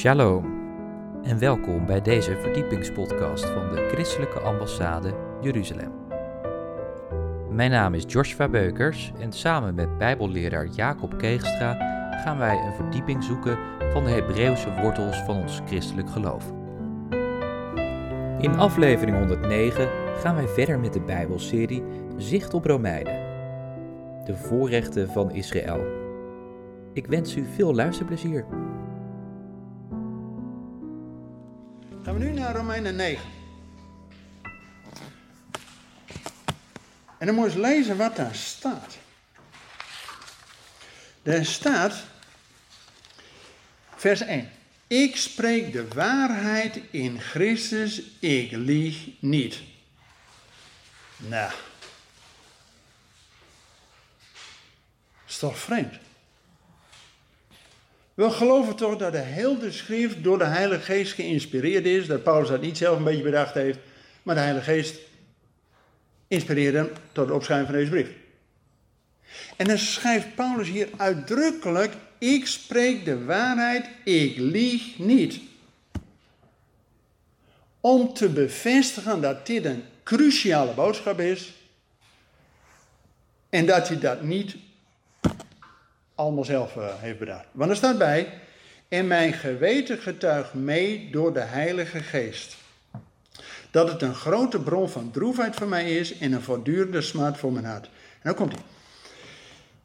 Shalom en welkom bij deze verdiepingspodcast van de Christelijke Ambassade Jeruzalem. Mijn naam is Joshua Beukers en samen met Bijbelleraar Jacob Keegstra gaan wij een verdieping zoeken van de Hebreeuwse wortels van ons christelijk geloof. In aflevering 109 gaan wij verder met de Bijbelserie Zicht op Romeinen. De voorrechten van Israël. Ik wens u veel luisterplezier. Romeinen 9. En dan moet je lezen wat daar staat. Daar staat, vers 1. Ik spreek de waarheid in Christus, ik lieg niet. Nou, is toch vreemd? We geloven toch dat de hele schrift door de Heilige Geest geïnspireerd is. Dat Paulus dat niet zelf een beetje bedacht heeft. Maar de Heilige Geest inspireerde hem tot het opschrijven van deze brief. En dan schrijft Paulus hier uitdrukkelijk: Ik spreek de waarheid, ik lieg niet. Om te bevestigen dat dit een cruciale boodschap is. En dat hij dat niet allemaal zelf uh, heeft bedacht. Want er staat bij, en mijn geweten getuigt mee door de Heilige Geest. Dat het een grote bron van droefheid voor mij is en een voortdurende smart voor mijn hart. En dan komt hij.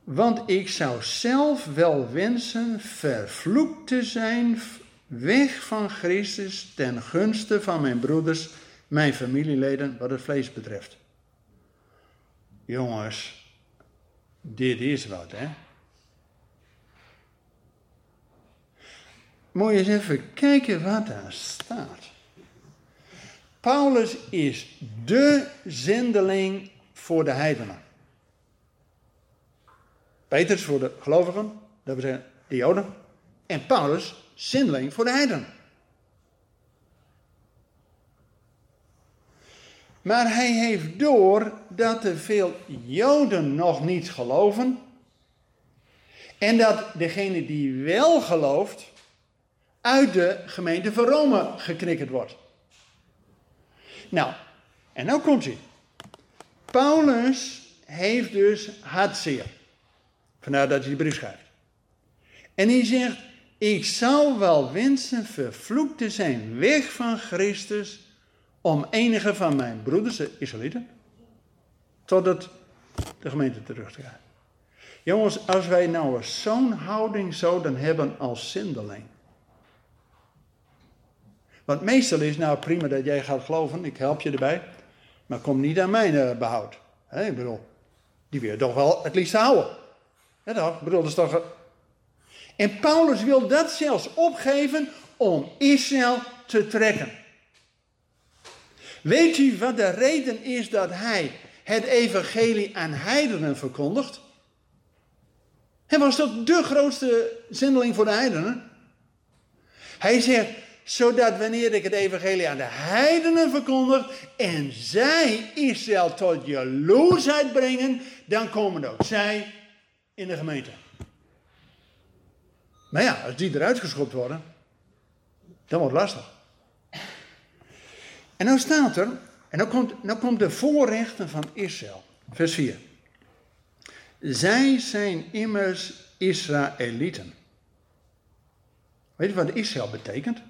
Want ik zou zelf wel wensen vervloekt te zijn, weg van Christus ten gunste van mijn broeders, mijn familieleden, wat het vlees betreft. Jongens, dit is wat, hè? Moet je eens even kijken wat daar staat. Paulus is de zendeling voor de heidenen. Petrus voor de gelovigen, dat we zeggen de Joden. En Paulus zendeling voor de heidenen. Maar hij heeft door dat er veel Joden nog niet geloven. En dat degene die wel gelooft, uit de gemeente van Rome geknikkerd wordt. Nou, en nou komt hij. Paulus heeft dus hartzeer. Vandaar dat hij de brief schrijft. En hij zegt, ik zou wel wensen vervloekt te zijn weg van Christus om enige van mijn broeders, de Israëlieten, tot het, de gemeente terug te gaan. Jongens, als wij nou zo'n houding zouden hebben als zendeling, want meestal is nou prima dat jij gaat geloven, ik help je erbij. Maar kom niet aan mijn uh, behoud. Ik bedoel, die wil je toch wel het liefst houden. Ja toch? Ik bedoel, dat is toch... En Paulus wil dat zelfs opgeven om Israël te trekken. Weet u wat de reden is dat hij het evangelie aan heidenen verkondigt? Hij was toch de grootste zendeling voor de heidenen? Hij zegt, zodat wanneer ik het evangelie aan de heidenen verkondig en zij Israël tot jaloersheid brengen, dan komen ook zij in de gemeente. Maar ja, als die eruit geschopt worden, dan wordt het lastig. En dan staat er, en dan komt, dan komt de voorrechten van Israël. Vers 4. Zij zijn immers Israëlieten. Weet je wat Israël betekent?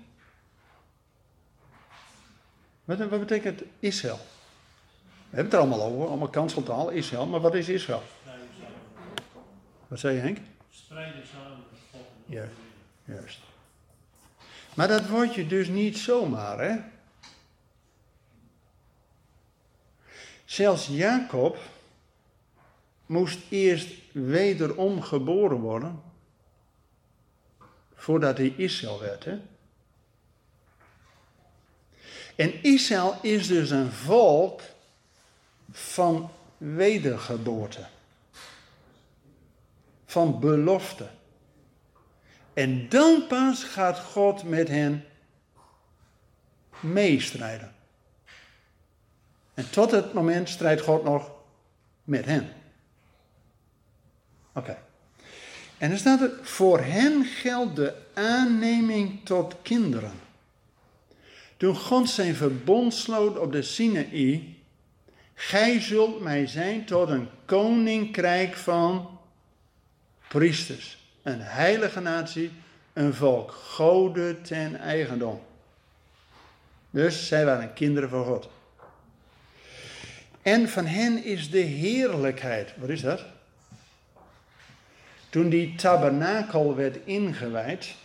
Wat, wat betekent Israël? We hebben het er allemaal over, allemaal kanseltaal, Israël. Maar wat is Israël? Wat zei je Henk? Strijden samen. Juist, juist. Maar dat word je dus niet zomaar, hè? Zelfs Jacob moest eerst wederom geboren worden voordat hij Israël werd, hè? En Israël is dus een volk van wedergeboorte. Van belofte. En dan pas gaat God met hen meestrijden. En tot het moment strijdt God nog met hen. Oké. En dan staat er, voor hen geldt de aanneming tot kinderen. Toen God zijn verbond sloot op de Sinaï, gij zult mij zijn tot een koninkrijk van priesters, een heilige natie, een volk, goden ten eigendom. Dus zij waren kinderen van God. En van hen is de heerlijkheid. Wat is dat? Toen die tabernakel werd ingewijd,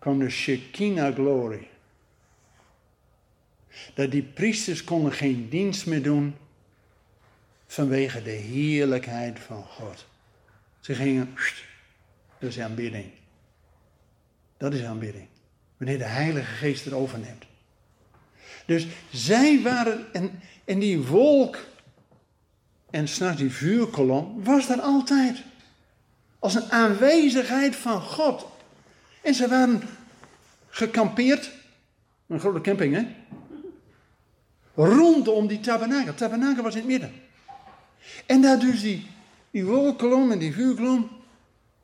kwam de Shekinah glory. Dat die priesters konden geen dienst meer doen vanwege de heerlijkheid van God. Ze gingen, dat is aanbidding. Dat is aanbidding. Wanneer de Heilige Geest er overneemt. Dus zij waren, en, en die wolk en s'nachts die vuurkolom was er altijd. Als een aanwezigheid van God. En ze waren gekampeerd. Een grote camping, hè? Rondom die tabernakel. Tabernakel was in het midden. En daar dus die, die wolkolom en die vuurkolom.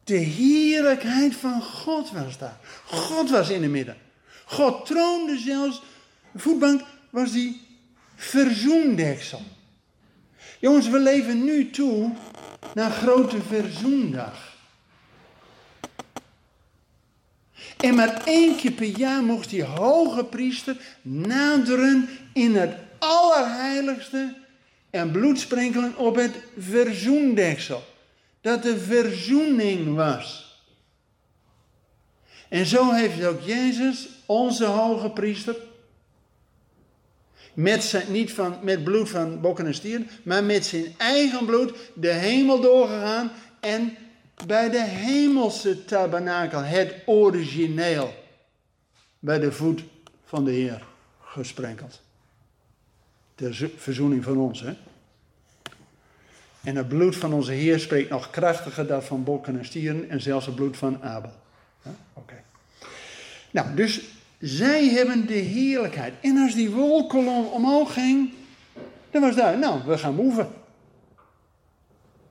De heerlijkheid van God was daar. God was in het midden. God troonde zelfs. De voetbank was die verzoendeksel. Jongens, we leven nu toe naar grote verzoendag. En maar één keer per jaar mocht die hoge priester naderen in het allerheiligste en bloed sprenkelen op het verzoendeksel. Dat de verzoening was. En zo heeft ook Jezus, onze hoge priester, met zijn, niet van, met bloed van bokken en stieren, maar met zijn eigen bloed de hemel doorgegaan en bij de hemelse tabernakel, het origineel, bij de voet van de Heer gesprenkeld. De verzoening van ons, hè. En het bloed van onze Heer spreekt nog krachtiger dan van bokken en stieren en zelfs het bloed van Abel. Oké. Nou, dus zij hebben de heerlijkheid. En als die wolkolom omhoog ging, dan was daar, nou, we gaan moeven.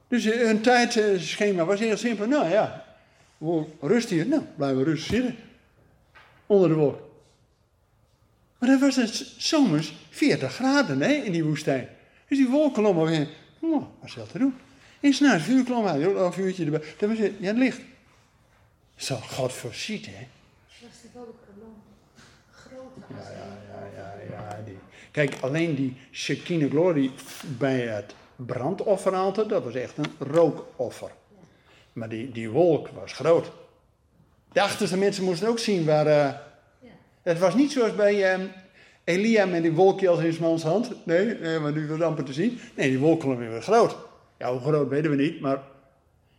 Dus een tijdschema was heel simpel. Nou ja, rust hier. Nou, blijven we rustig zitten. Onder de wolk. Maar dan was het zomers 40 graden hè, in die woestijn. Dus die wolkolom alweer, nou, wat is dat te doen? En s'nachts vuurklom uit, een vuurtje erbij. Dan was het, ja, het licht. Zo, God voorziet, hè. Was het wel de kolom? Ja, ja, ja, ja, Die. Kijk, alleen die Shekinah Glory bij het brandofferaltaar, dat was echt een rookoffer. Maar die, die wolk was groot. De achterste mensen moesten ook zien waar... Uh, het was niet zoals bij uh, Elia met die wolkje als in zijn hand. Nee, nee, maar nu was amper te zien. Nee, die wolk was weer groot. Ja, hoe groot weten we niet, maar...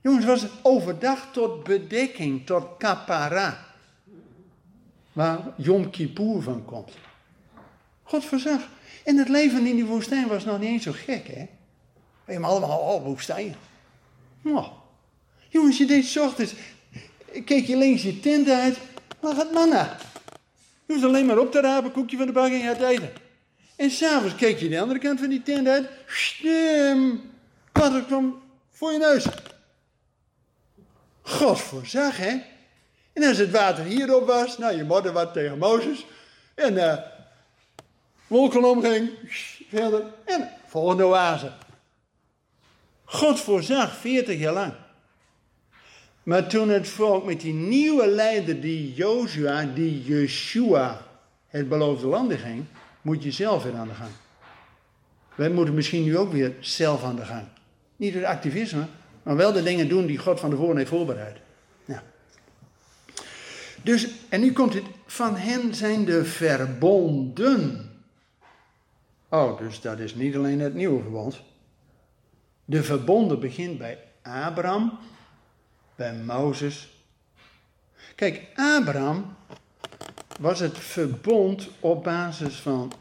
Jongens, het was overdag tot bedekking, tot kapara waar Yom Kippur van komt. God voorzag. En het leven in die woestijn was nog niet eens zo gek, hè? We hebben allemaal al woestijn. Nou, jongens, je deed ochtends, keek je links je tent uit, lag het manna. Je hoeft alleen maar op te rapen, koekje van de bak en je gaat eten. En s'avonds keek je de andere kant van die tent uit, stem, wat kwam voor je neus. God voorzag, hè? En als het water hierop was, nou je modder wat tegen Mozes. En uh, wolken omging, verder. En volgende oase. God voorzag 40 jaar lang. Maar toen het volk met die nieuwe leider, die Joshua, die Yeshua, het beloofde land ging, moet je zelf weer aan de gang. Wij moeten misschien nu ook weer zelf aan de gang. Niet het activisme, maar wel de dingen doen die God van tevoren heeft voorbereid. Dus, en nu komt het, van hen zijn de verbonden. Oh, dus dat is niet alleen het nieuwe verbond. De verbonden begint bij Abraham, bij Mozes. Kijk, Abraham was het verbond op basis van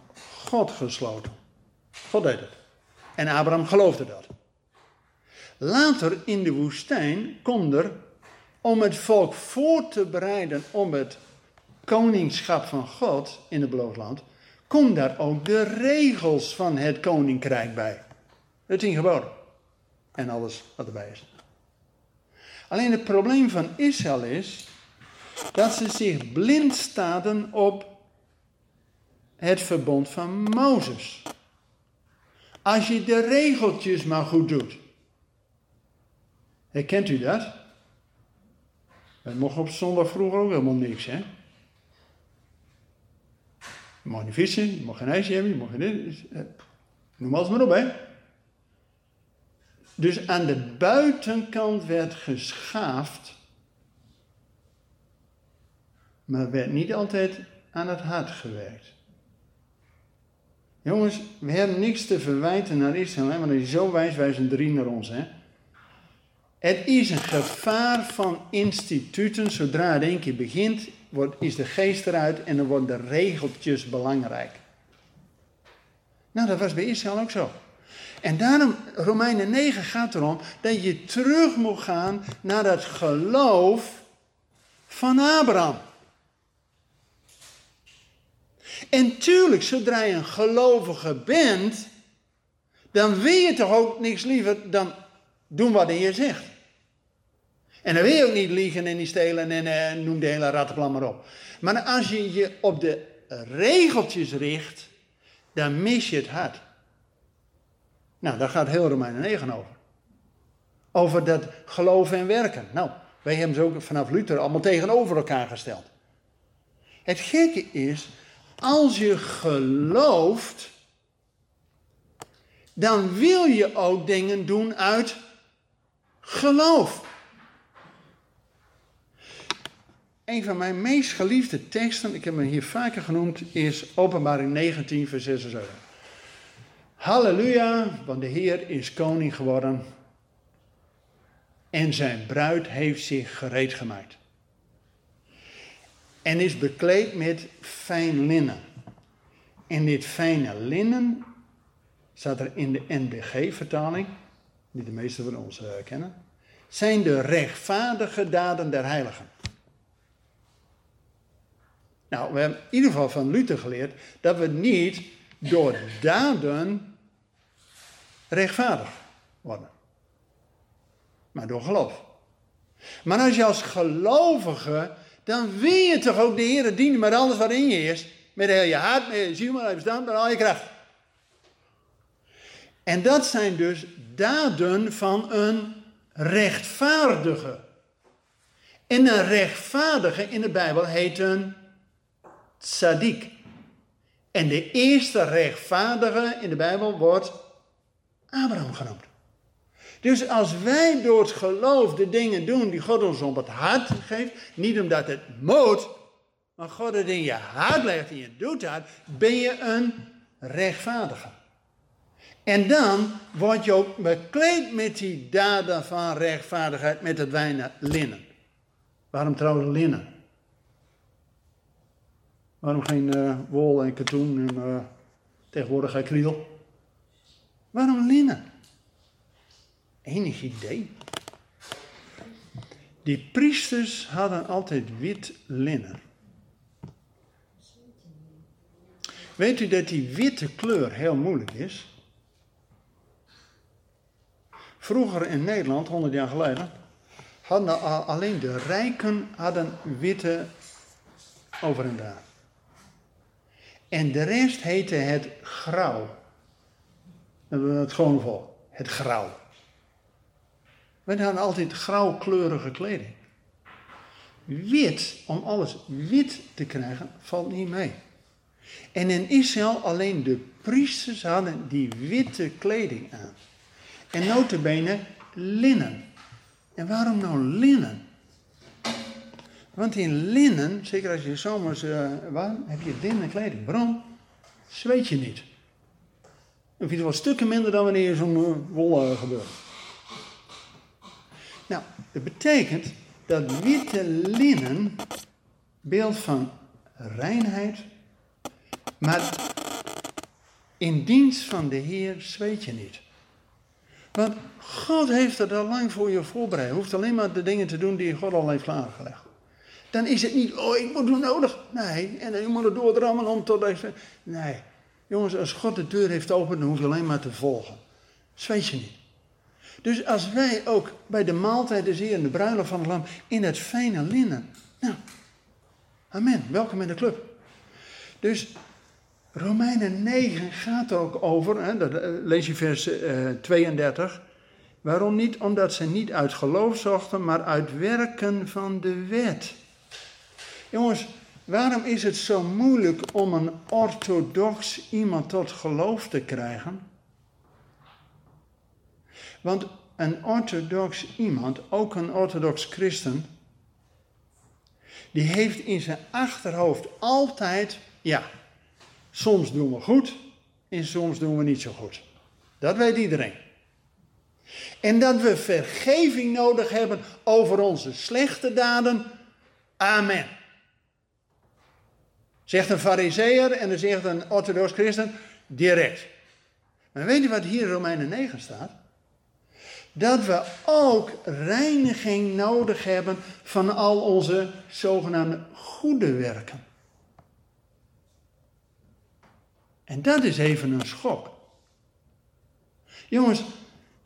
God gesloten. God deed het. En Abraham geloofde dat. Later in de woestijn komt er om het volk voor te bereiden om het koningschap van God in het beloofd land, komen daar ook de regels van het koninkrijk bij. Het tien. En alles wat erbij is. Alleen het probleem van Israël is dat ze zich blind staden op het verbond van Mozes. Als je de regeltjes maar goed doet. Herkent u dat? We mochten op zondag vroeger ook helemaal niks, hè? Je mag niet vissen, je mag geen ijsje hebben, je mag geen... Noem alles maar op, hè? Dus aan de buitenkant werd geschaafd, maar werd niet altijd aan het hart gewerkt. Jongens, we hebben niks te verwijten naar Israël, want als je zo wijs, wij zijn drie naar ons. Hè. Het is een gevaar van instituten, zodra het één keer begint, wordt, is de geest eruit en dan worden de regeltjes belangrijk. Nou, dat was bij Israël ook zo. En daarom, Romeinen 9 gaat erom dat je terug moet gaan naar het geloof van Abraham. En tuurlijk, zodra je een gelovige bent, dan wil je toch ook niks liever dan doen wat Heer zegt. En dan wil je ook niet liegen en niet stelen en eh, noem de hele rattenplan maar op. Maar als je je op de regeltjes richt, dan mis je het hart. Nou, daar gaat heel Romeinen 9 over. Over dat geloven en werken. Nou, wij hebben ze ook vanaf Luther allemaal tegenover elkaar gesteld. Het gekke is, als je gelooft, dan wil je ook dingen doen uit geloof. Een van mijn meest geliefde teksten, ik heb hem hier vaker genoemd, is Openbaring 19, vers 6 en 7. Halleluja, want de Heer is koning geworden en zijn bruid heeft zich gereed gemaakt. En is bekleed met fijn linnen. En dit fijne linnen staat er in de NBG-vertaling, die de meeste van ons uh, kennen, zijn de rechtvaardige daden der heiligen. Nou, we hebben in ieder geval van Luther geleerd dat we niet door daden rechtvaardig worden. Maar door geloof. Maar als je als gelovige, dan wil je toch ook de Heer dienen met alles wat in je is. Met heel je hart, met je ziel, met je verstand, met al je kracht. En dat zijn dus daden van een rechtvaardige. En een rechtvaardige in de Bijbel heet een tzaddik. En de eerste rechtvaardige in de Bijbel wordt Abraham genoemd. Dus als wij door het geloof de dingen doen die God ons op het hart geeft, niet omdat het moet, maar God het in je hart legt en je doet dat, ben je een rechtvaardige. En dan word je ook bekleed met die daden van rechtvaardigheid met het wijne linnen. Waarom trouwens linnen? Waarom geen uh, wol en katoen en uh, tegenwoordig acryl? Waarom linnen? Enig idee. Die priesters hadden altijd wit linnen. Weet u dat die witte kleur heel moeilijk is? Vroeger in Nederland, 100 jaar geleden, hadden alleen de rijken hadden witte daar. En de rest heette het grauw. Het gewone volk, het grauw. We hadden altijd grauwkleurige kleding. Wit, om alles wit te krijgen, valt niet mee. En in Israël alleen de priesters hadden die witte kleding aan. En notabene linnen. En waarom nou linnen? Want in linnen, zeker als je zomers uh, warm, heb je linnen kleding. Waarom? Zweet je niet. Dan vind je wel stukken minder dan wanneer zo'n uh, wol gebeurt. Nou, dat betekent dat witte linnen beeld van reinheid, maar in dienst van de Heer zweet je niet. Want God heeft het al lang voor je voorbereid. Je hoeft alleen maar de dingen te doen die God al heeft klaargelegd. Dan is het niet, oh, ik moet doen nodig. Nee, en je moet er doordrammen om tot. Nee, jongens, als God de deur heeft open, dan hoef je alleen maar te volgen. Zweet je niet. Dus als wij ook bij de maaltijd des de bruiloft van het lam, in het fijne linnen. Nou, amen. Welkom in de club. Dus Romeinen 9 gaat ook over, hè, dat eh, lees je vers uh, 32. Waarom niet? Omdat ze niet uit geloof zochten, maar uit werken van de wet. Jongens, waarom is het zo moeilijk om een orthodox iemand tot geloof te krijgen? Want een orthodox iemand, ook een orthodox christen, die heeft in zijn achterhoofd altijd, ja, soms doen we goed en soms doen we niet zo goed. Dat weet iedereen. En dat we vergeving nodig hebben over onze slechte daden. Amen. Zegt een fariseer en dan zegt een orthodox christen direct. Maar weet je wat hier in Romeinen 9 staat? Dat we ook reiniging nodig hebben van al onze zogenaamde goede werken. En dat is even een schok. Jongens,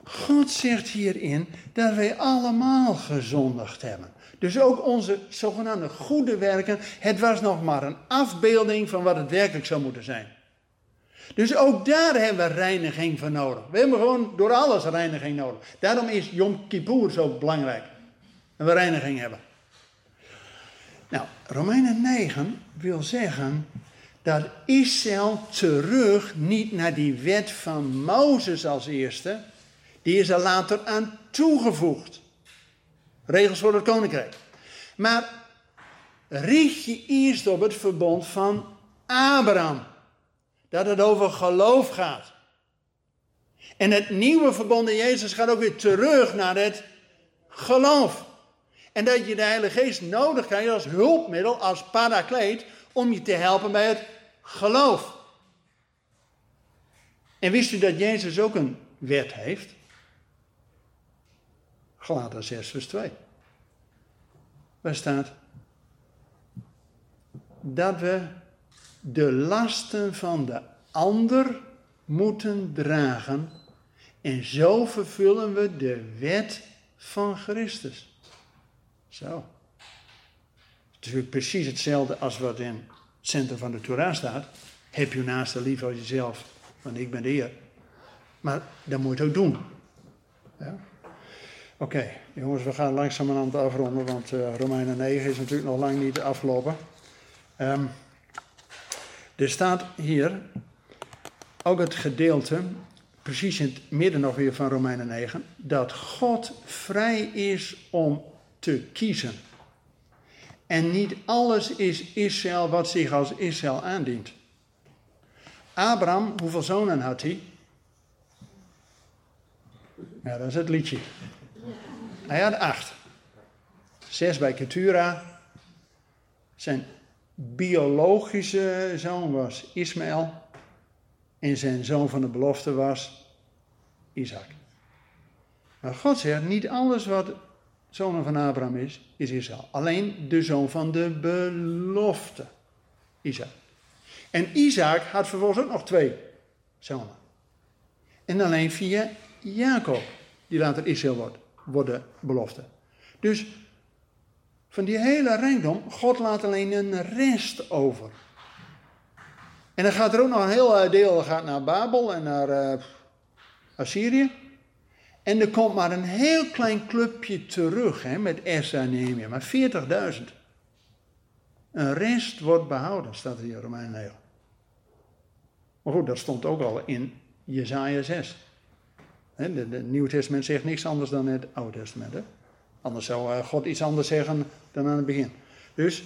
God zegt hierin dat wij allemaal gezondigd hebben. Dus ook onze zogenaamde goede werken, het was nog maar een afbeelding van wat het werkelijk zou moeten zijn. Dus ook daar hebben we reiniging voor nodig. We hebben gewoon door alles reiniging nodig. Daarom is Yom Kippur zo belangrijk. En we reiniging hebben. Nou, Romeinen 9 wil zeggen dat Israël terug niet naar die wet van Mozes als eerste, die is er later aan toegevoegd. Regels voor het koninkrijk. Maar richt je eerst op het verbond van Abraham. Dat het over geloof gaat. En het nieuwe verbond in Jezus gaat ook weer terug naar het geloof. En dat je de Heilige Geest nodig krijgt als hulpmiddel, als parakleet, om je te helpen bij het geloof. En wist u dat Jezus ook een wet heeft? Galaten 6 vers 2. Waar staat dat we de lasten van de ander moeten dragen en zo vervullen we de wet van Christus. Zo. Het is natuurlijk precies hetzelfde als wat in het centrum van de Torah staat. Heb je naaste lief als jezelf, want ik ben de Heer. Maar dat moet je ook doen. Ja? Oké, jongens, we gaan langzamerhand afronden, want uh, Romeinen 9 is natuurlijk nog lang niet afgelopen. Um, er staat hier ook het gedeelte, precies in het midden nog weer van Romeinen 9, dat God vrij is om te kiezen. En niet alles is Israël wat zich als Israël aandient. Abraham, hoeveel zonen had hij? Ja, dat is het liedje. Hij had acht. Zes bij Ketura. Zijn biologische zoon was Ismaël. En zijn zoon van de belofte was Isaac. Maar God zegt, niet alles wat zoon van Abraham is, is Israël. Alleen de zoon van de belofte, Isaac. En Isaac had vervolgens ook nog twee zonen. En alleen via Jacob, die later Israël wordt, worden belofte. Dus van die hele rijkdom, God laat alleen een rest over. En dan gaat er ook nog een heel eh, deel gaat naar Babel en naar uh, Assyrië. En er komt maar een heel klein clubje terug hè, met Esra en Nehemia, maar 40.000. Een rest wordt behouden, staat er hier in Romein 9. Maar goed, dat stond ook al in Jezaja 6. Het Nieuwe Testament zegt niks anders dan het Oude Testament. Hè? Anders zou eh, God iets anders zeggen dan aan het begin. Dus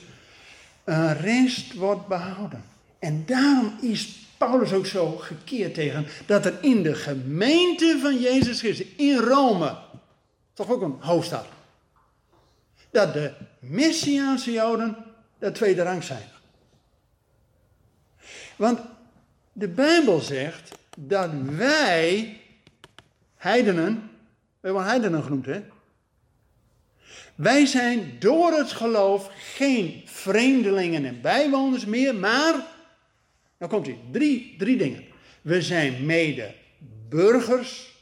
een rest wordt behouden. En daarom is Paulus ook zo gekeerd tegen dat er in de gemeente van Jezus Christus, in Rome, toch ook een hoofdstad, dat de Messiaanse Joden de tweede rang zijn. Want de Bijbel zegt dat wij, heidenen, we hebben heidenen genoemd hè, wij zijn door het geloof geen vreemdelingen en bijwoners meer, maar, nou komt ie, drie, drie dingen. We zijn mede burgers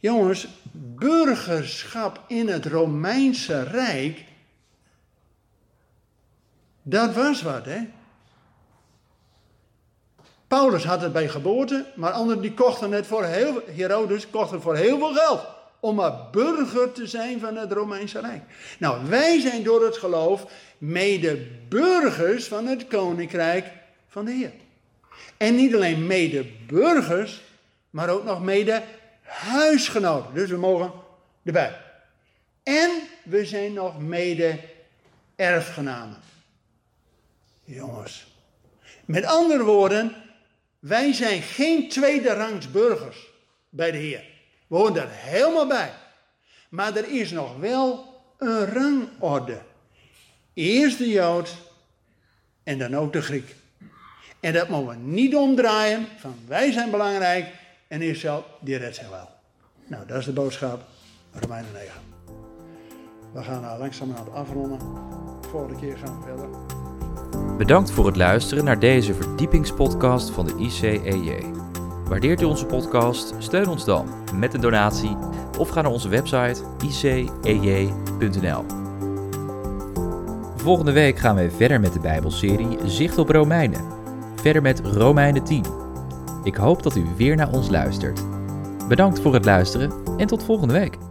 Jongens, burgerschap in het Romeinse Rijk, dat was wat, hè? Paulus had het bij geboorte, maar anderen die kochten het voor heel, Herodes kocht het voor heel veel geld. Om maar burger te zijn van het Romeinse Rijk. Nou, wij zijn door het geloof mede burgers van het koninkrijk van de Heer. En niet alleen mede burgers, maar ook nog mede huisgenoten. Dus we mogen erbij. En we zijn nog mede erfgenamen. Jongens. Met andere woorden, wij zijn geen tweede rangs burgers bij de Heer. We horen daar helemaal bij. Maar er is nog wel een rangorde. Eerst de Jood en dan ook de Griek. En dat mogen we niet omdraaien van wij zijn belangrijk en Israël die redt zich wel. Nou, dat is de boodschap Romeinen 9. We gaan nou langzamerhand afronden. Volgende keer gaan we verder. Bedankt voor het luisteren naar deze verdiepingspodcast van de ICEJ. Waardeert u onze podcast? Steun ons dan met een donatie of ga naar onze website icej.nl. Volgende week gaan we verder met de Bijbelserie Zicht op Romeinen. Verder met Romeinen 10. Ik hoop dat u weer naar ons luistert. Bedankt voor het luisteren en tot volgende week.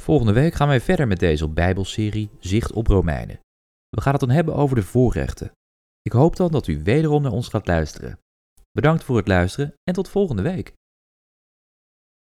Volgende week gaan wij verder met deze Bijbelserie Zicht op Romeinen. We gaan het dan hebben over de voorrechten. Ik hoop dan dat u wederom naar ons gaat luisteren. Bedankt voor het luisteren en tot volgende week.